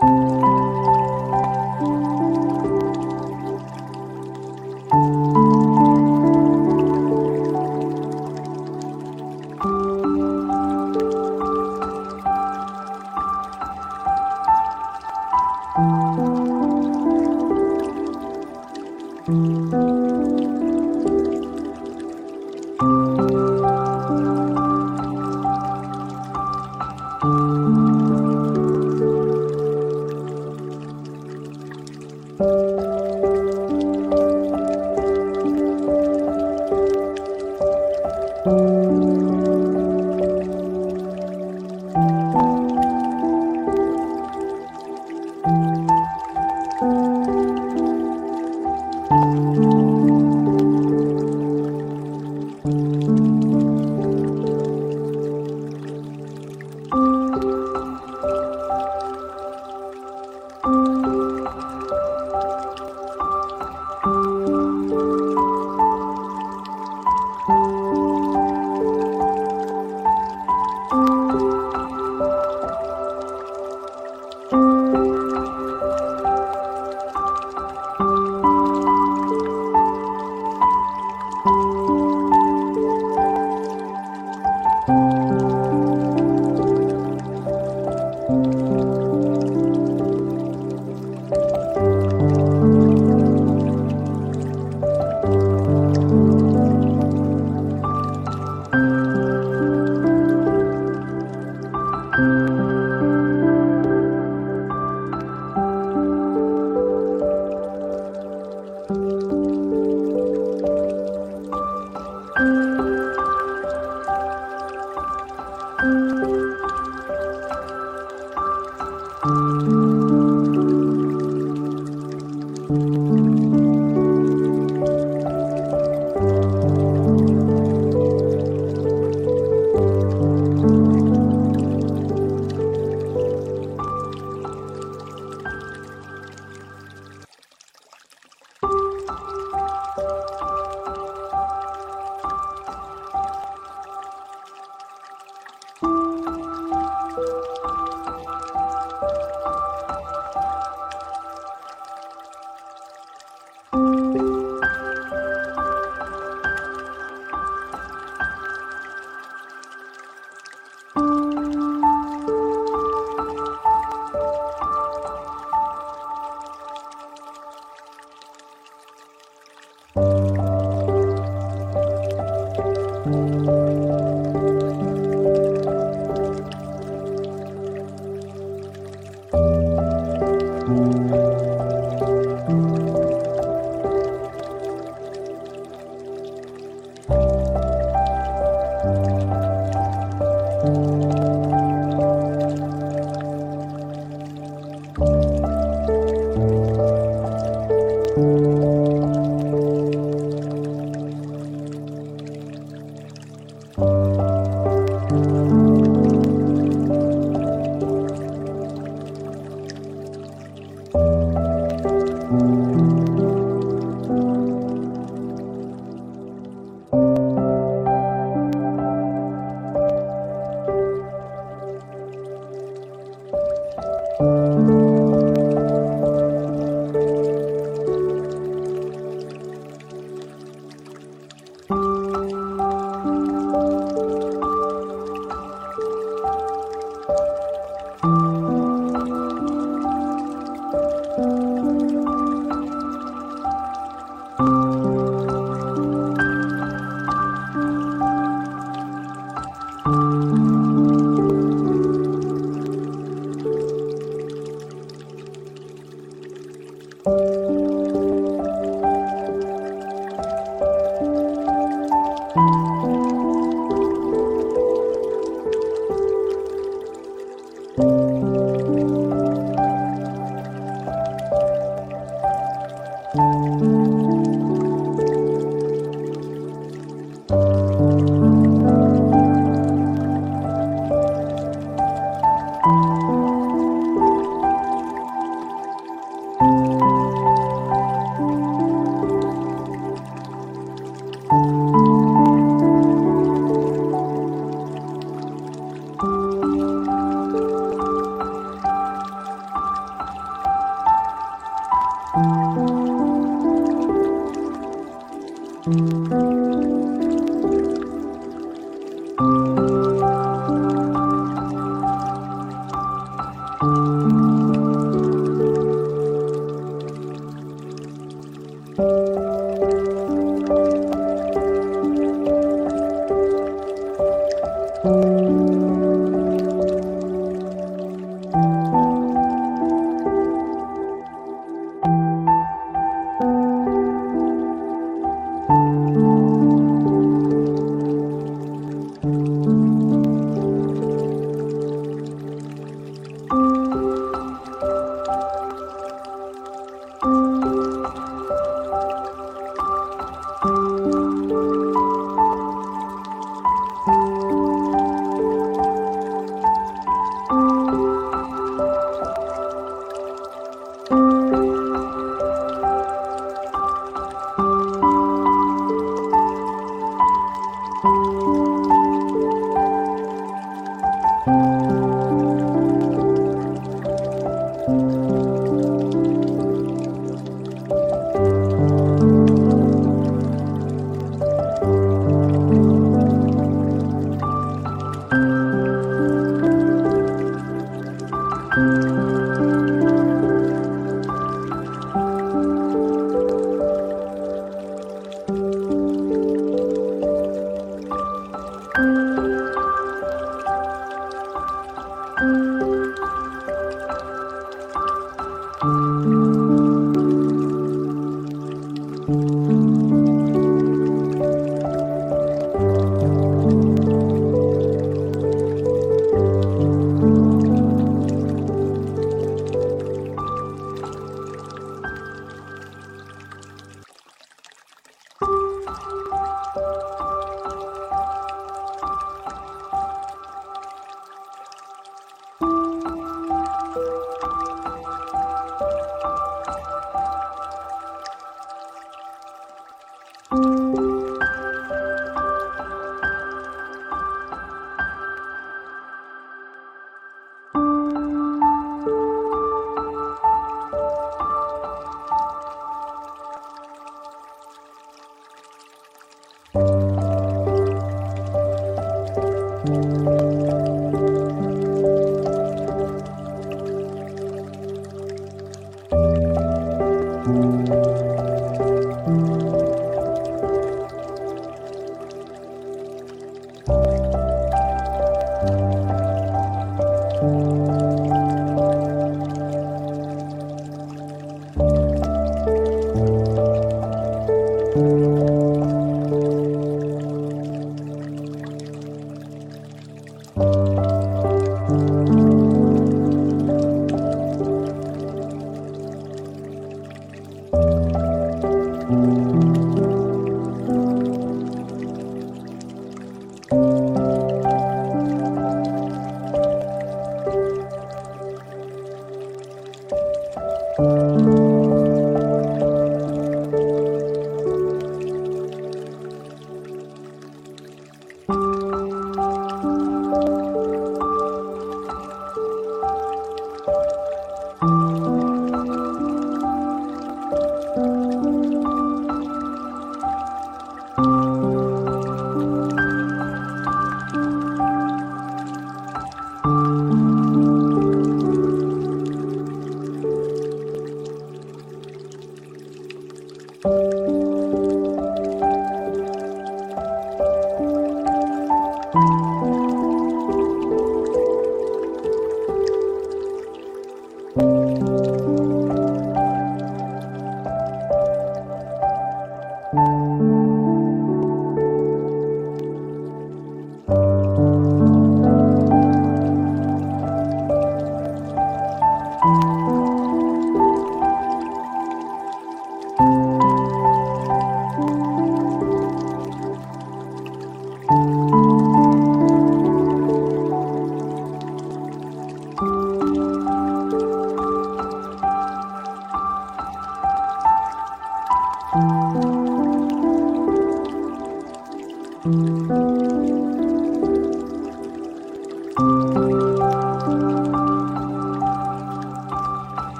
Música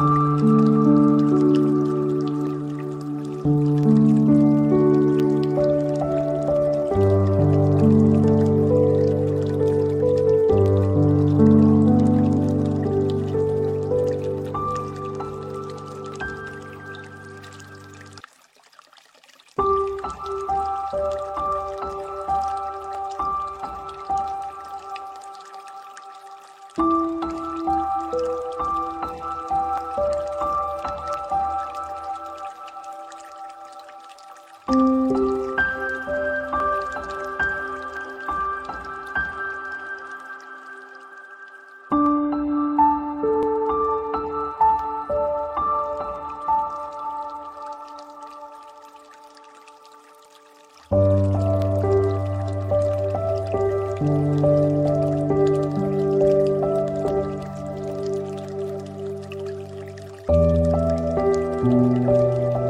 Música Música